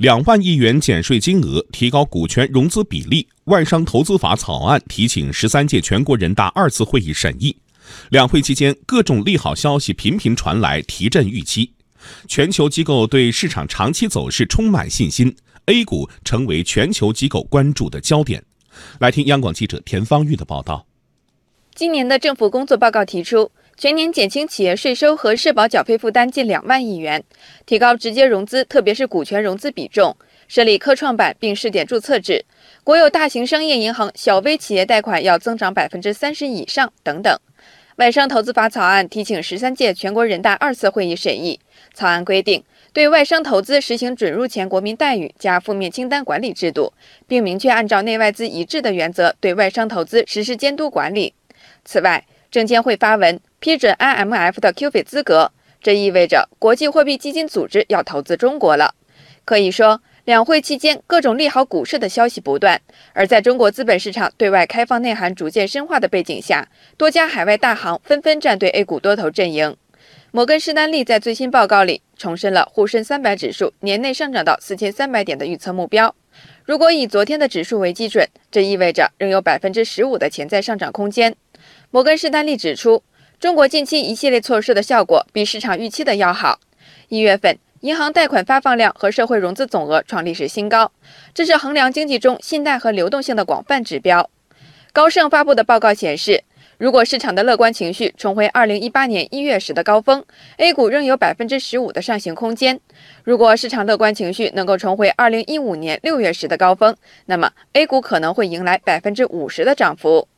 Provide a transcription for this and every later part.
两万亿元减税金额、提高股权融资比例、外商投资法草案提请十三届全国人大二次会议审议。两会期间，各种利好消息频频传来，提振预期。全球机构对市场长期走势充满信心，A 股成为全球机构关注的焦点。来听央广记者田方玉的报道。今年的政府工作报告提出，全年减轻企业税收和社保缴费负担近两万亿元，提高直接融资，特别是股权融资比重，设立科创板并试点注册制，国有大型商业银行小微企业贷款要增长百分之三十以上等等。外商投资法草案提请十三届全国人大二次会议审议。草案规定，对外商投资实行准入前国民待遇加负面清单管理制度，并明确按照内外资一致的原则对外商投资实施监督管理。此外，证监会发文批准 IMF 的 QF 资格，这意味着国际货币基金组织要投资中国了。可以说。两会期间，各种利好股市的消息不断。而在中国资本市场对外开放内涵逐渐深化的背景下，多家海外大行纷纷站队 A 股多头阵营。摩根士丹利在最新报告里重申了沪深三百指数年内上涨到四千三百点的预测目标。如果以昨天的指数为基准，这意味着仍有百分之十五的潜在上涨空间。摩根士丹利指出，中国近期一系列措施的效果比市场预期的要好。一月份。银行贷款发放量和社会融资总额创历史新高，这是衡量经济中信贷和流动性的广泛指标。高盛发布的报告显示，如果市场的乐观情绪重回2018年1月时的高峰，A 股仍有15%的上行空间；如果市场乐观情绪能够重回2015年6月时的高峰，那么 A 股可能会迎来50%的涨幅。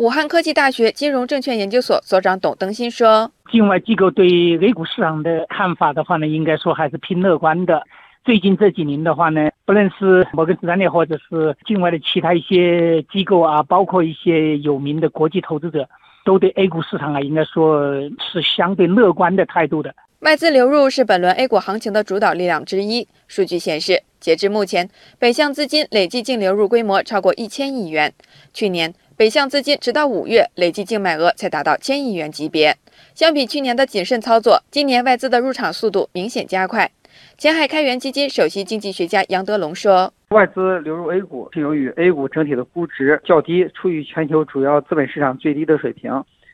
武汉科技大学金融证券研究所所长董登新说：“境外机构对 A 股市场的看法的话呢，应该说还是偏乐观的。最近这几年的话呢，不论是摩根士丹利或者是境外的其他一些机构啊，包括一些有名的国际投资者，都对 A 股市场啊，应该说是相对乐观的态度的。外资流入是本轮 A 股行情的主导力量之一。数据显示，截至目前，北向资金累计净流入规模超过一千亿元。去年。北向资金直到五月累计净买额才达到千亿元级别，相比去年的谨慎操作，今年外资的入场速度明显加快。前海开源基金首席经济学家杨德龙说：“外资流入 A 股是由于 A 股整体的估值较低，处于全球主要资本市场最低的水平，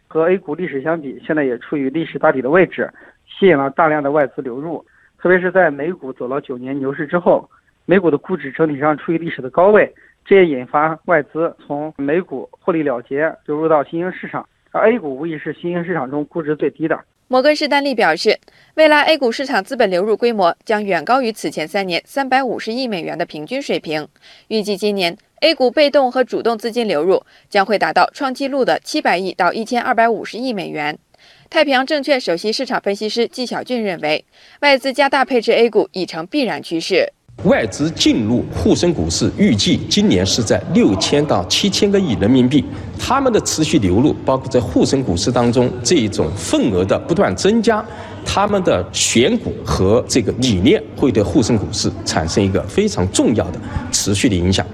和 A 股历史相比，现在也处于历史大底的位置，吸引了大量的外资流入。特别是在美股走了九年牛市之后，美股的估值整体上处于历史的高位。”这也引发外资从美股获利了结，流入到新兴市场，而 A 股无疑是新兴市场中估值最低的。摩根士丹利表示，未来 A 股市场资本流入规模将远高于此前三年三百五十亿美元的平均水平，预计今年 A 股被动和主动资金流入将会达到创纪录的七百亿到一千二百五十亿美元。太平洋证券首席市场分析师纪晓俊认为，外资加大配置 A 股已成必然趋势。外资进入沪深股市，预计今年是在六千到七千个亿人民币。他们的持续流入，包括在沪深股市当中这一种份额的不断增加，他们的选股和这个理念会对沪深股市产生一个非常重要的持续的影响。